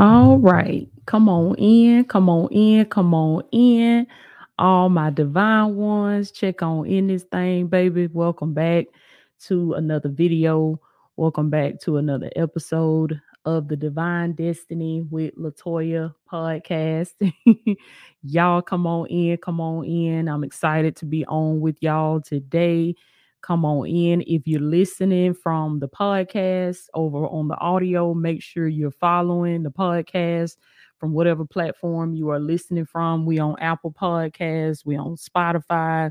All right. Come on in. Come on in. Come on in. All my divine ones, check on in this thing, baby. Welcome back to another video. Welcome back to another episode of the Divine Destiny with Latoya podcast. y'all come on in. Come on in. I'm excited to be on with y'all today come on in. If you're listening from the podcast over on the audio, make sure you're following the podcast from whatever platform you are listening from. We on Apple Podcasts, we on Spotify,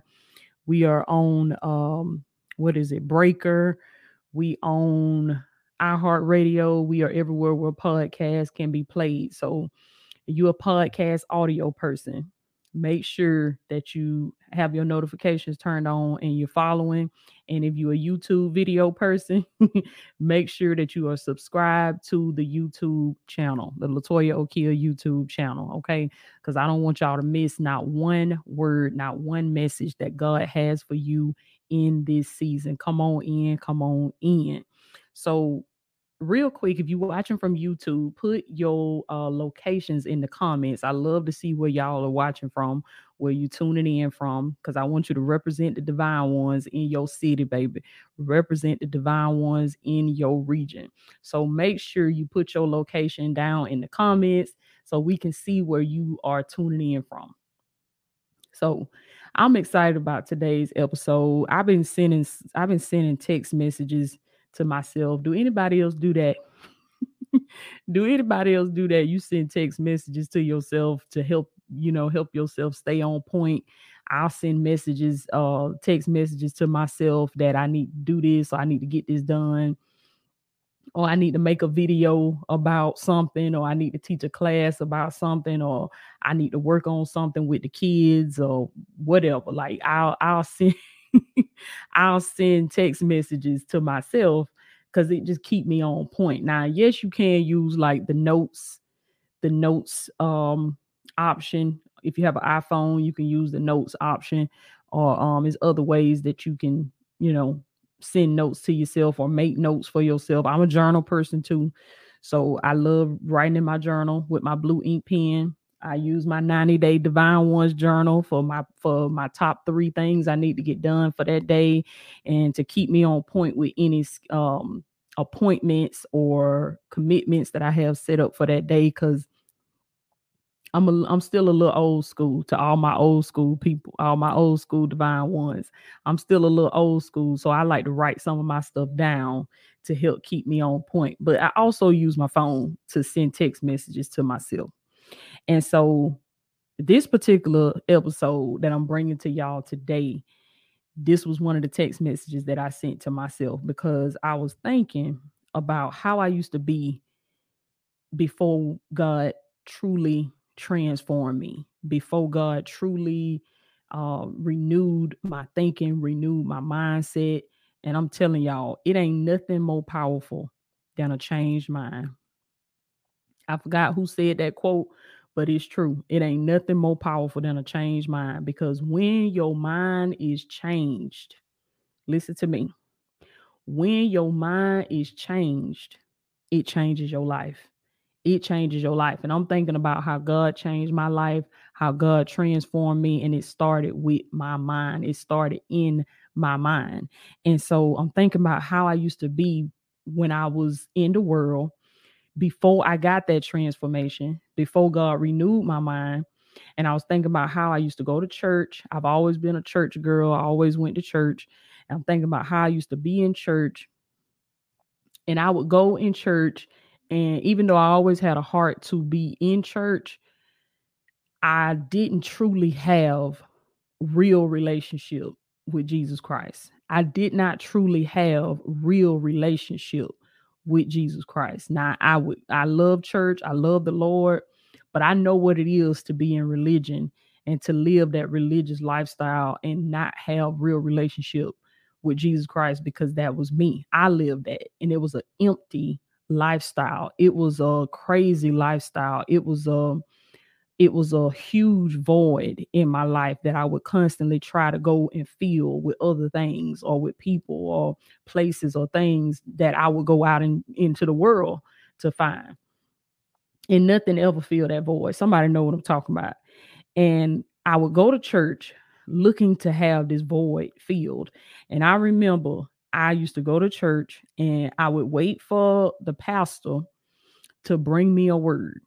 we are on um what is it, Breaker, we own iHeartRadio, we are everywhere where podcasts can be played. So you're a podcast audio person make sure that you have your notifications turned on and you're following. And if you're a YouTube video person, make sure that you are subscribed to the YouTube channel, the Latoya Okeia YouTube channel, okay? Because I don't want y'all to miss not one word, not one message that God has for you in this season. Come on in, come on in. So real quick, if you're watching from YouTube, put your uh, locations in the comments. I love to see where y'all are watching from, where you're tuning in from, because I want you to represent the divine ones in your city, baby. Represent the divine ones in your region. So make sure you put your location down in the comments so we can see where you are tuning in from. So I'm excited about today's episode. I've been sending I've been sending text messages to myself. Do anybody else do that? do anybody else do that? You send text messages to yourself to help, you know, help yourself stay on point. I'll send messages, uh, text messages to myself that I need to do this, or I need to get this done, or I need to make a video about something, or I need to teach a class about something, or I need to work on something with the kids, or whatever. Like I'll I'll send I'll send text messages to myself because it just keep me on point. Now, yes, you can use like the notes, the notes um option. If you have an iPhone, you can use the notes option, or um, there's other ways that you can, you know, send notes to yourself or make notes for yourself. I'm a journal person too. So I love writing in my journal with my blue ink pen. I use my 90 day divine ones journal for my for my top three things I need to get done for that day and to keep me on point with any um appointments or commitments that I have set up for that day because I'm a, I'm still a little old school to all my old school people, all my old school divine ones. I'm still a little old school, so I like to write some of my stuff down to help keep me on point. But I also use my phone to send text messages to myself. And so, this particular episode that I'm bringing to y'all today, this was one of the text messages that I sent to myself because I was thinking about how I used to be before God truly transformed me, before God truly uh, renewed my thinking, renewed my mindset. And I'm telling y'all, it ain't nothing more powerful than a changed mind. I forgot who said that quote, but it's true. It ain't nothing more powerful than a changed mind because when your mind is changed, listen to me. When your mind is changed, it changes your life. It changes your life. And I'm thinking about how God changed my life, how God transformed me, and it started with my mind. It started in my mind. And so I'm thinking about how I used to be when I was in the world before I got that transformation, before God renewed my mind. And I was thinking about how I used to go to church. I've always been a church girl. I always went to church. And I'm thinking about how I used to be in church. And I would go in church. And even though I always had a heart to be in church, I didn't truly have real relationship with Jesus Christ. I did not truly have real relationship with Jesus Christ. Now I would I love church, I love the Lord, but I know what it is to be in religion and to live that religious lifestyle and not have real relationship with Jesus Christ because that was me. I lived that and it was an empty lifestyle. It was a crazy lifestyle. It was a it was a huge void in my life that I would constantly try to go and fill with other things or with people or places or things that I would go out in, into the world to find. and nothing ever filled that void. Somebody know what I'm talking about. And I would go to church looking to have this void filled. And I remember I used to go to church and I would wait for the pastor to bring me a word.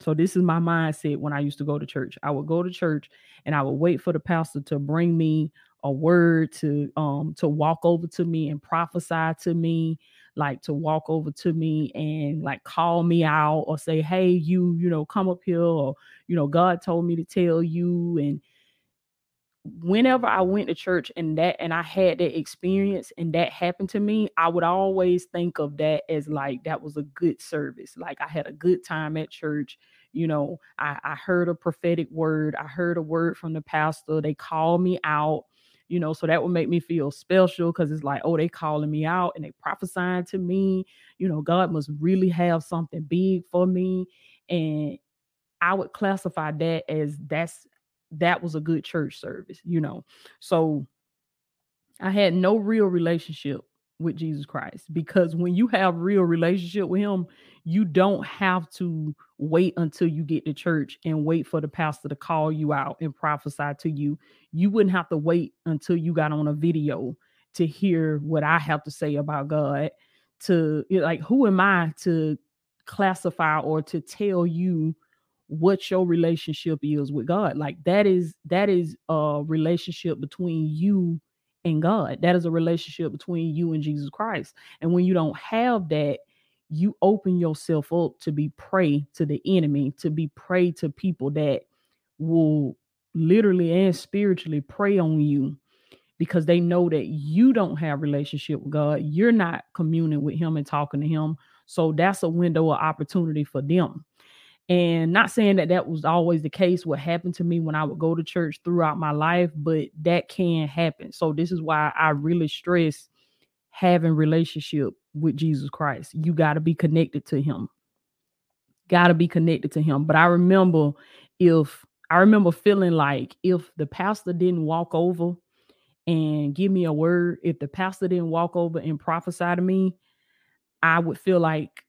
So this is my mindset when I used to go to church. I would go to church and I would wait for the pastor to bring me a word to um to walk over to me and prophesy to me like to walk over to me and like call me out or say hey you you know come up here or you know god told me to tell you and whenever I went to church and that and I had that experience and that happened to me, I would always think of that as like that was a good service. Like I had a good time at church. You know, I, I heard a prophetic word. I heard a word from the pastor. They called me out, you know, so that would make me feel special because it's like, oh, they calling me out and they prophesying to me. You know, God must really have something big for me. And I would classify that as that's that was a good church service, you know. So I had no real relationship with Jesus Christ because when you have real relationship with him, you don't have to wait until you get to church and wait for the pastor to call you out and prophesy to you. You wouldn't have to wait until you got on a video to hear what I have to say about God to like who am I to classify or to tell you what your relationship is with God. Like that is that is a relationship between you and God. That is a relationship between you and Jesus Christ. And when you don't have that, you open yourself up to be prey to the enemy, to be prey to people that will literally and spiritually prey on you because they know that you don't have relationship with God. You're not communing with him and talking to him. So that's a window of opportunity for them. And not saying that that was always the case, what happened to me when I would go to church throughout my life, but that can happen. So this is why I really stress having relationship with Jesus Christ. You got to be connected to him. Got to be connected to him. But I remember if I remember feeling like if the pastor didn't walk over and give me a word, if the pastor didn't walk over and prophesy to me, I would feel like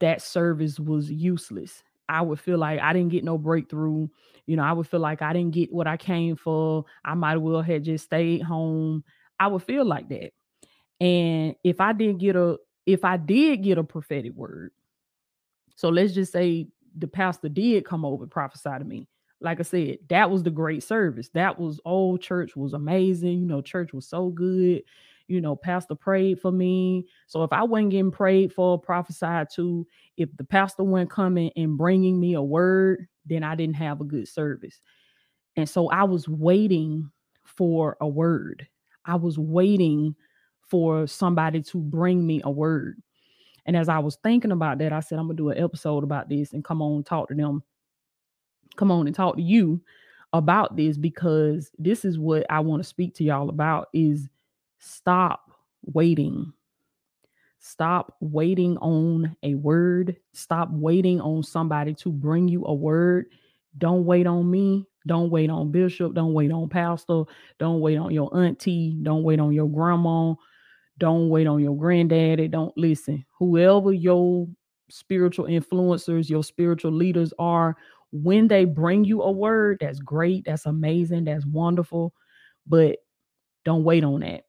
that service was useless. I would feel like I didn't get no breakthrough. You know, I would feel like I didn't get what I came for. I might as well have just stayed home. I would feel like that. And if I didn't get a if I did get a prophetic word, so let's just say the pastor did come over and prophesy to me. Like I said, that was the great service. That was old church was amazing. You know, church was so good you know, pastor prayed for me. So if I wasn't getting prayed for, prophesied to, if the pastor wasn't coming and bringing me a word, then I didn't have a good service. And so I was waiting for a word. I was waiting for somebody to bring me a word. And as I was thinking about that, I said, I'm going to do an episode about this and come on, talk to them. Come on and talk to you about this because this is what I want to speak to y'all about is Stop waiting. Stop waiting on a word. Stop waiting on somebody to bring you a word. Don't wait on me. Don't wait on Bishop. Don't wait on Pastor. Don't wait on your auntie. Don't wait on your grandma. Don't wait on your granddaddy. Don't listen. Whoever your spiritual influencers, your spiritual leaders are, when they bring you a word, that's great. That's amazing. That's wonderful. But don't wait on that.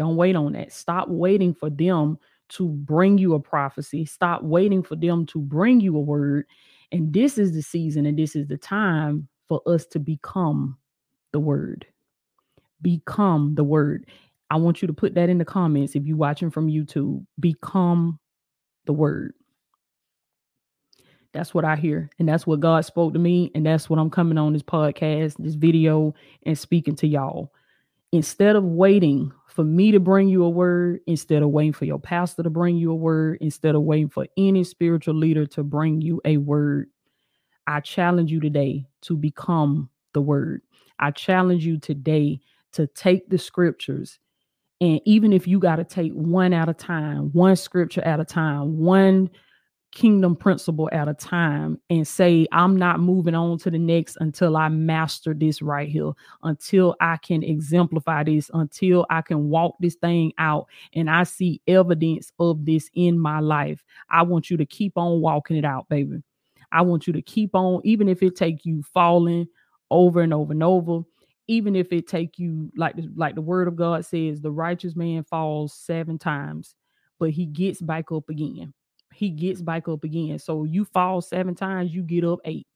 Don't wait on that. Stop waiting for them to bring you a prophecy. Stop waiting for them to bring you a word. And this is the season and this is the time for us to become the word. Become the word. I want you to put that in the comments if you're watching from YouTube. Become the word. That's what I hear. And that's what God spoke to me. And that's what I'm coming on this podcast, this video, and speaking to y'all instead of waiting for me to bring you a word, instead of waiting for your pastor to bring you a word, instead of waiting for any spiritual leader to bring you a word, I challenge you today to become the word. I challenge you today to take the scriptures and even if you got to take one at a time, one scripture at a time, one kingdom principle at a time and say, I'm not moving on to the next until I master this right here, until I can exemplify this, until I can walk this thing out and I see evidence of this in my life. I want you to keep on walking it out, baby. I want you to keep on, even if it take you falling over and over and over, even if it take you like like the word of God says, the righteous man falls seven times, but he gets back up again. He gets back up again. So you fall seven times, you get up eight.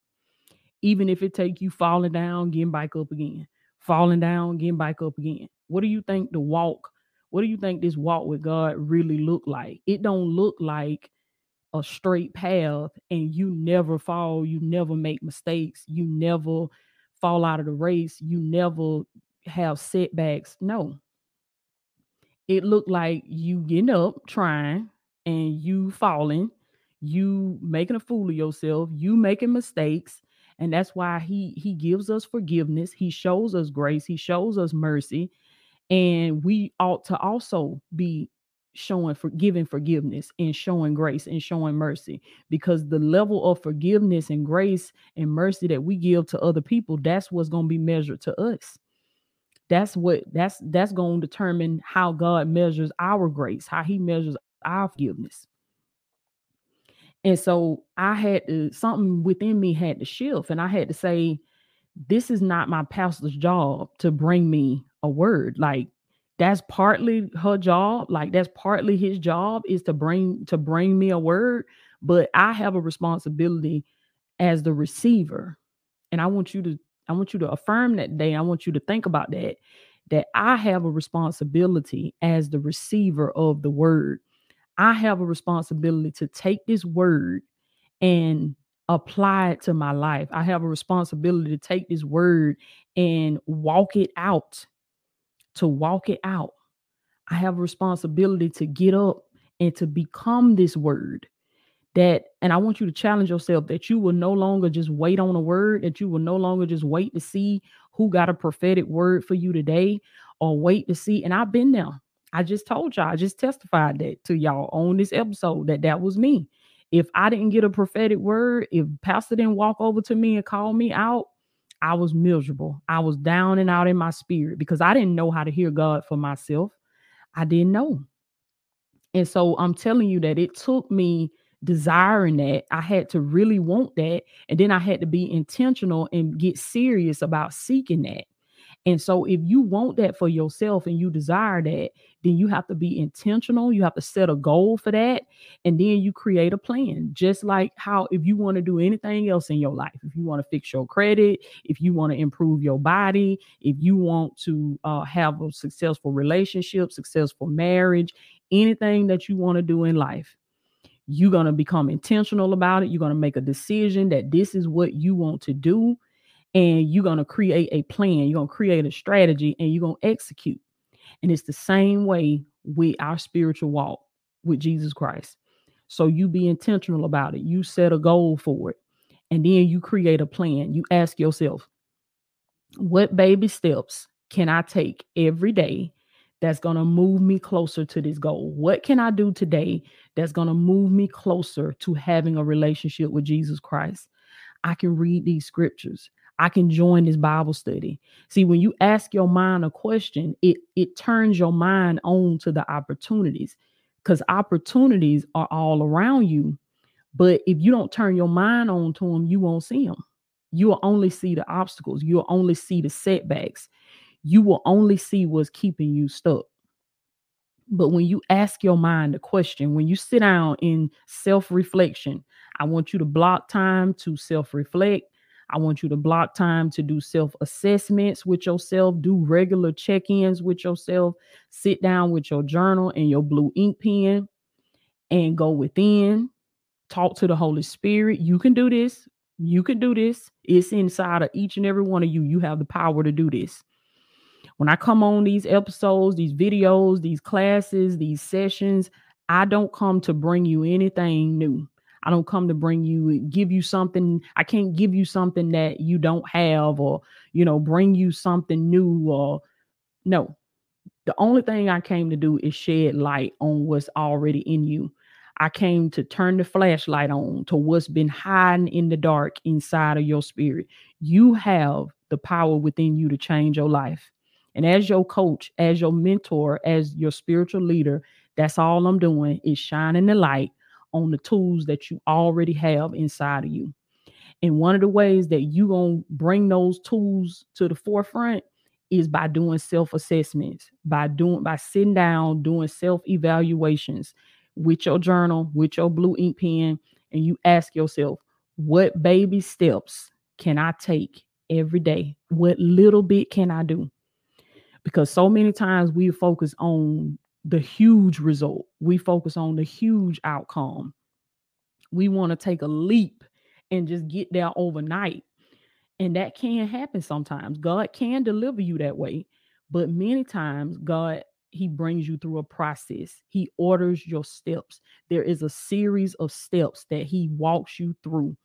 Even if it take you falling down, getting back up again, falling down, getting back up again. What do you think the walk? What do you think this walk with God really look like? It don't look like a straight path and you never fall, you never make mistakes, you never fall out of the race, you never have setbacks. No. It looked like you getting up trying and you falling, you making a fool of yourself, you making mistakes. And that's why he he gives us forgiveness. He shows us grace. He shows us mercy. And we ought to also be showing for giving forgiveness and showing grace and showing mercy because the level of forgiveness and grace and mercy that we give to other people that's what's going to be measured to us that's what that's that's going to determine how god measures our grace how he measures our forgiveness. And so i had to something within me had to shift and i had to say this is not my pastor's job to bring me a word. Like that's partly her job like that's partly his job is to bring to bring me a word but i have a responsibility as the receiver and i want you to i want you to affirm that day i want you to think about that that i have a responsibility as the receiver of the word i have a responsibility to take this word and apply it to my life i have a responsibility to take this word and walk it out to walk it out. I have a responsibility to get up and to become this word that and I want you to challenge yourself that you will no longer just wait on a word, that you will no longer just wait to see who got a prophetic word for you today or wait to see. And I've been there. I just told y'all, I just testified that to y'all on this episode that that was me. If I didn't get a prophetic word, if pastor didn't walk over to me and call me out, I was miserable. I was down and out in my spirit because I didn't know how to hear God for myself. I didn't know. And so I'm telling you that it took me desiring that. I had to really want that. And then I had to be intentional and get serious about seeking that. And so, if you want that for yourself and you desire that, then you have to be intentional. You have to set a goal for that. And then you create a plan. Just like how, if you want to do anything else in your life, if you want to fix your credit, if you want to improve your body, if you want to uh, have a successful relationship, successful marriage, anything that you want to do in life, you're going to become intentional about it. You're going to make a decision that this is what you want to do and you're going to create a plan, you're going to create a strategy, and you're going to execute. And it's the same way with our spiritual walk with Jesus Christ. So you be intentional about it. You set a goal for it. And then you create a plan. You ask yourself, what baby steps can I take every day that's going to move me closer to this goal? What can I do today that's going to move me closer to having a relationship with Jesus Christ? I can read these scriptures. I can join this Bible study. See, when you ask your mind a question, it it turns your mind on to the opportunities because opportunities are all around you. But if you don't turn your mind on to them, you won't see them. You will only see the obstacles. You'll only see the setbacks. You will only see what's keeping you stuck. But when you ask your mind a question, when you sit down in self reflection, I want you to block time to self reflect. I want you to block time to do self assessments with yourself, do regular check ins with yourself, sit down with your journal and your blue ink pen and go within, talk to the Holy Spirit. You can do this. You can do this. It's inside of each and every one of you. You have the power to do this. When I come on these episodes, these videos, these classes, these sessions, I don't come to bring you anything new. I don't come to bring you, give you something. I can't give you something that you don't have or, you know, bring you something new or no. The only thing I came to do is shed light on what's already in you. I came to turn the flashlight on to what's been hiding in the dark inside of your spirit. You have the power within you to change your life. And as your coach, as your mentor, as your spiritual leader, that's all I'm doing is shining the light on the tools that you already have inside of you. And one of the ways that you to bring those tools to the forefront is by doing self-assessments, by doing by sitting down, doing self-evaluations with your journal, with your blue ink pen, and you ask yourself, what baby steps can I take every day? What little bit can I do? Because so many times we focus on the huge result, we focus on the huge outcome. We want to take a leap and just get there overnight. And that can happen sometimes. God can deliver you that way. But many times, God, He brings you through a process. He orders your steps. There is a series of steps that He walks you through.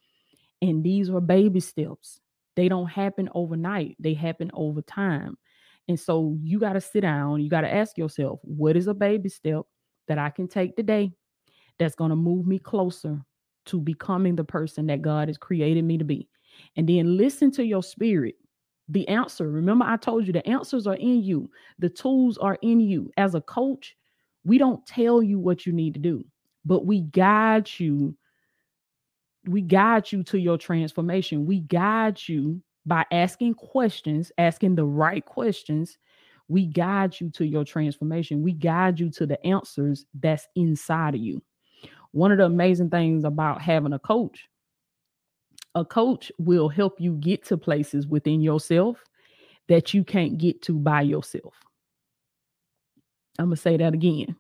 And these are baby steps. They don't happen overnight, they happen over time. And so you got to sit down, you got to ask yourself, what is a baby step that I can take today that's going to move me closer to becoming the person that God has created me to be? And then listen to your spirit. The answer, remember, I told you the answers are in you, the tools are in you. As a coach, we don't tell you what you need to do, but we guide you we guide you to your transformation. We guide you by asking questions, asking the right questions. We guide you to your transformation. We guide you to the answers that's inside of you. One of the amazing things about having a coach, a coach will help you get to places within yourself that you can't get to by yourself. I'm going to say that again.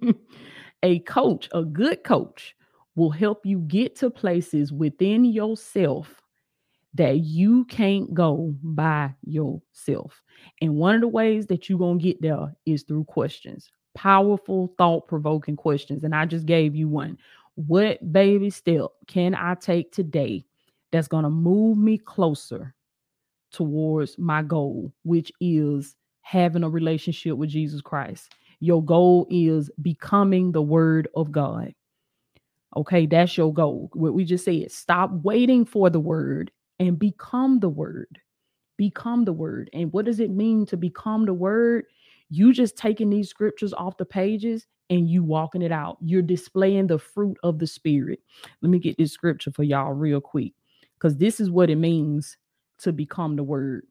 a coach, a good coach, will help you get to places within yourself that you can't go by yourself. And one of the ways that you're going to get there is through questions, powerful, thought provoking questions. And I just gave you one. What baby step can I take today that's going to move me closer towards my goal, which is having a relationship with Jesus Christ? Your goal is becoming the Word of God. Okay, that's your goal. What we just said, stop waiting for the word and become the word. Become the word. And what does it mean to become the word? You just taking these scriptures off the pages and you walking it out. You're displaying the fruit of the spirit. Let me get this scripture for y'all real quick because this is what it means to become the word.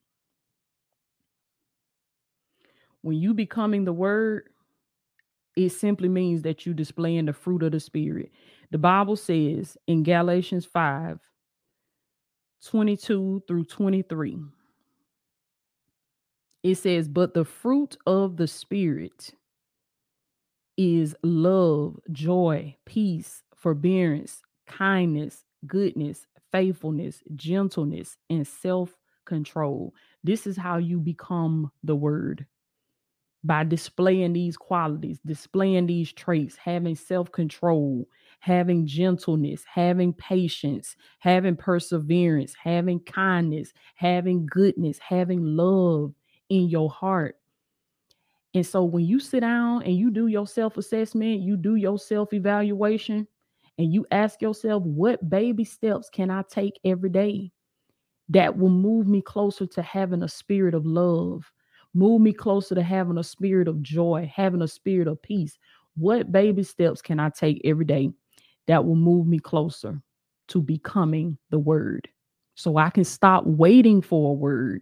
When you becoming the word, it simply means that you displaying the fruit of the spirit. The Bible says in Galatians 5 22 through 23, it says, But the fruit of the Spirit is love, joy, peace, forbearance, kindness, goodness, faithfulness, gentleness, and self control. This is how you become the word by displaying these qualities, displaying these traits, having self control, having gentleness, having patience, having perseverance, having kindness, having goodness, having love in your heart. And so when you sit down and you do your self assessment, you do your self evaluation, and you ask yourself, what baby steps can I take every day that will move me closer to having a spirit of love? Move me closer to having a spirit of joy, having a spirit of peace. What baby steps can I take every day that will move me closer to becoming the word? So I can stop waiting for a word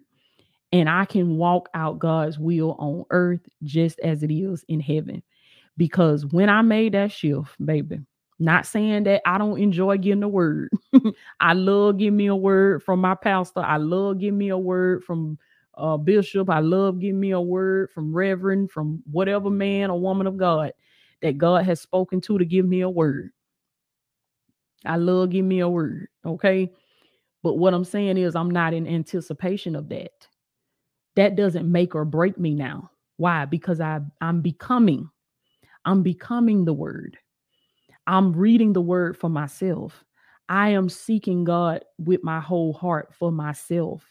and I can walk out God's will on earth just as it is in heaven. Because when I made that shift, baby, not saying that I don't enjoy getting a word. I love getting me a word from my pastor. I love getting me a word from uh, bishop. I love getting me a word from reverend, from whatever man or woman of God that God has spoken to to give me a word. I love give me a word, okay? But what I'm saying is I'm not in anticipation of that. That doesn't make or break me now. Why? Because I I'm becoming. I'm becoming the word. I'm reading the word for myself. I am seeking God with my whole heart for myself.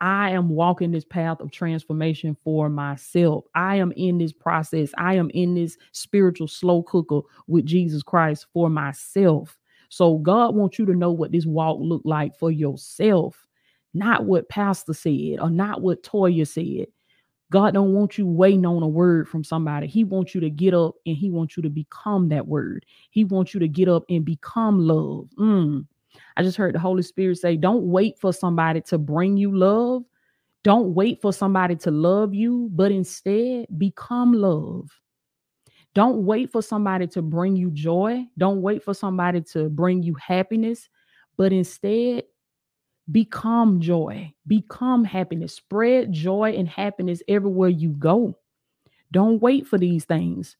I am walking this path of transformation for myself. I am in this process. I am in this spiritual slow cooker with Jesus Christ for myself. So God wants you to know what this walk looked like for yourself, not what pastor said or not what Toya said. God don't want you waiting on a word from somebody. He wants you to get up and he wants you to become that word. He wants you to get up and become love. Mm. I just heard the Holy Spirit say, don't wait for somebody to bring you love. Don't wait for somebody to love you, but instead become love. Don't wait for somebody to bring you joy. Don't wait for somebody to bring you happiness, but instead become joy, become happiness. Spread joy and happiness everywhere you go. Don't wait for these things.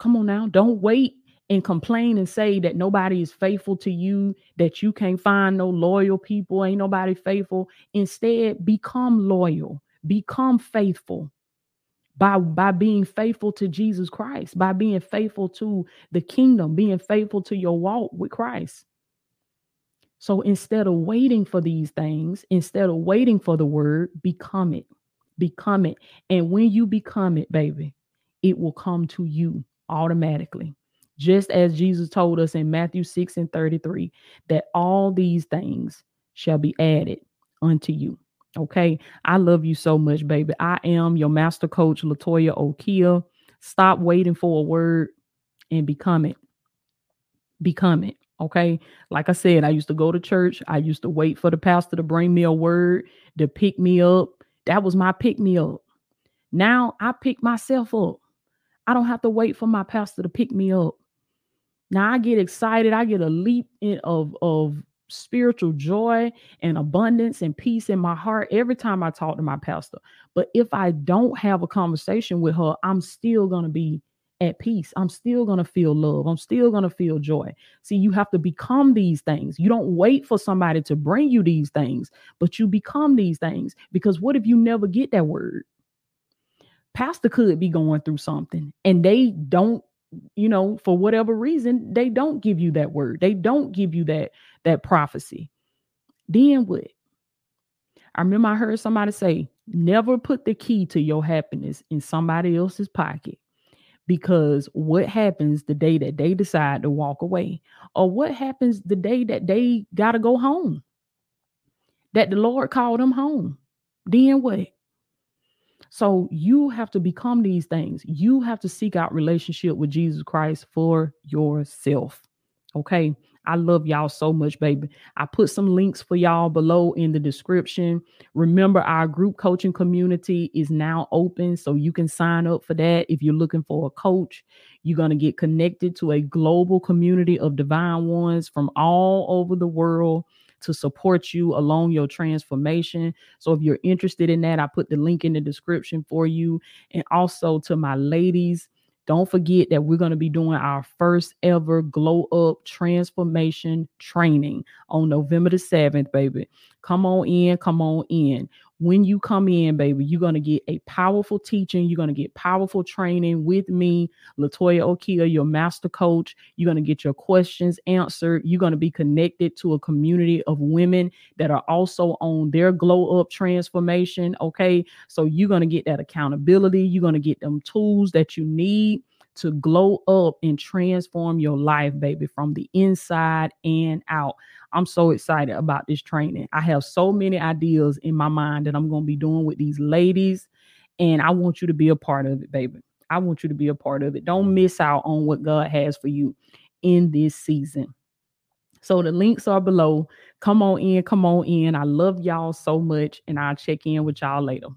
Come on now. Don't wait and complain and say that nobody is faithful to you, that you can't find no loyal people, ain't nobody faithful. Instead, become loyal, become faithful by by being faithful to Jesus Christ, by being faithful to the kingdom, being faithful to your walk with Christ. So instead of waiting for these things, instead of waiting for the word, become it. Become it. And when you become it, baby, it will come to you automatically just as Jesus told us in Matthew 6 and 33 that all these things shall be added unto you. Okay. I love you so much, baby. I am your master coach, Latoya Okeia. Stop waiting for a word and become it. Become it. Okay. Like I said, I used to go to church. I used to wait for the pastor to bring me a word to pick me up. That was my pick me up. Now I pick myself up. I don't have to wait for my pastor to pick me up. Now I get excited. I get a leap in, of of spiritual joy and abundance and peace in my heart every time I talk to my pastor. But if I don't have a conversation with her, I'm still going to be at peace. I'm still going to feel love. I'm still going to feel joy. See, you have to become these things. You don't wait for somebody to bring you these things, but you become these things. Because what if you never get that word? Pastor could be going through something and they don't you know for whatever reason they don't give you that word they don't give you that that prophecy then what i remember i heard somebody say never put the key to your happiness in somebody else's pocket because what happens the day that they decide to walk away or what happens the day that they got to go home that the lord called them home then what so you have to become these things. You have to seek out relationship with Jesus Christ for yourself. Okay. I love y'all so much, baby. I put some links for y'all below in the description. Remember, our group coaching community is now open, so you can sign up for that. If you're looking for a coach, you're going to get connected to a global community of divine ones from all over the world to support you along your transformation. So if you're interested in that, I put the link in the description for you. And also to my ladies, don't forget that we're going to be doing our first ever glow up transformation training on November the 7th, baby. Come on in, come on in when you come in, baby, you're going to get a powerful teaching. You're going to get powerful training with me, Latoya Okeia, your master coach. You're going to get your questions answered. You're going to be connected to a community of women that are also on their glow up transformation. Okay. So you're going to get that accountability. You're going to get them tools that you need to glow up and transform your life, baby, from the inside and out. I'm so excited about this training. I have so many ideas in my mind that I'm going to be doing with these ladies, and I want you to be a part of it, baby. I want you to be a part of it. Don't miss out on what God has for you in this season. So the links are below. Come on in, come on in. I love y'all so much, and I'll check in with y'all later.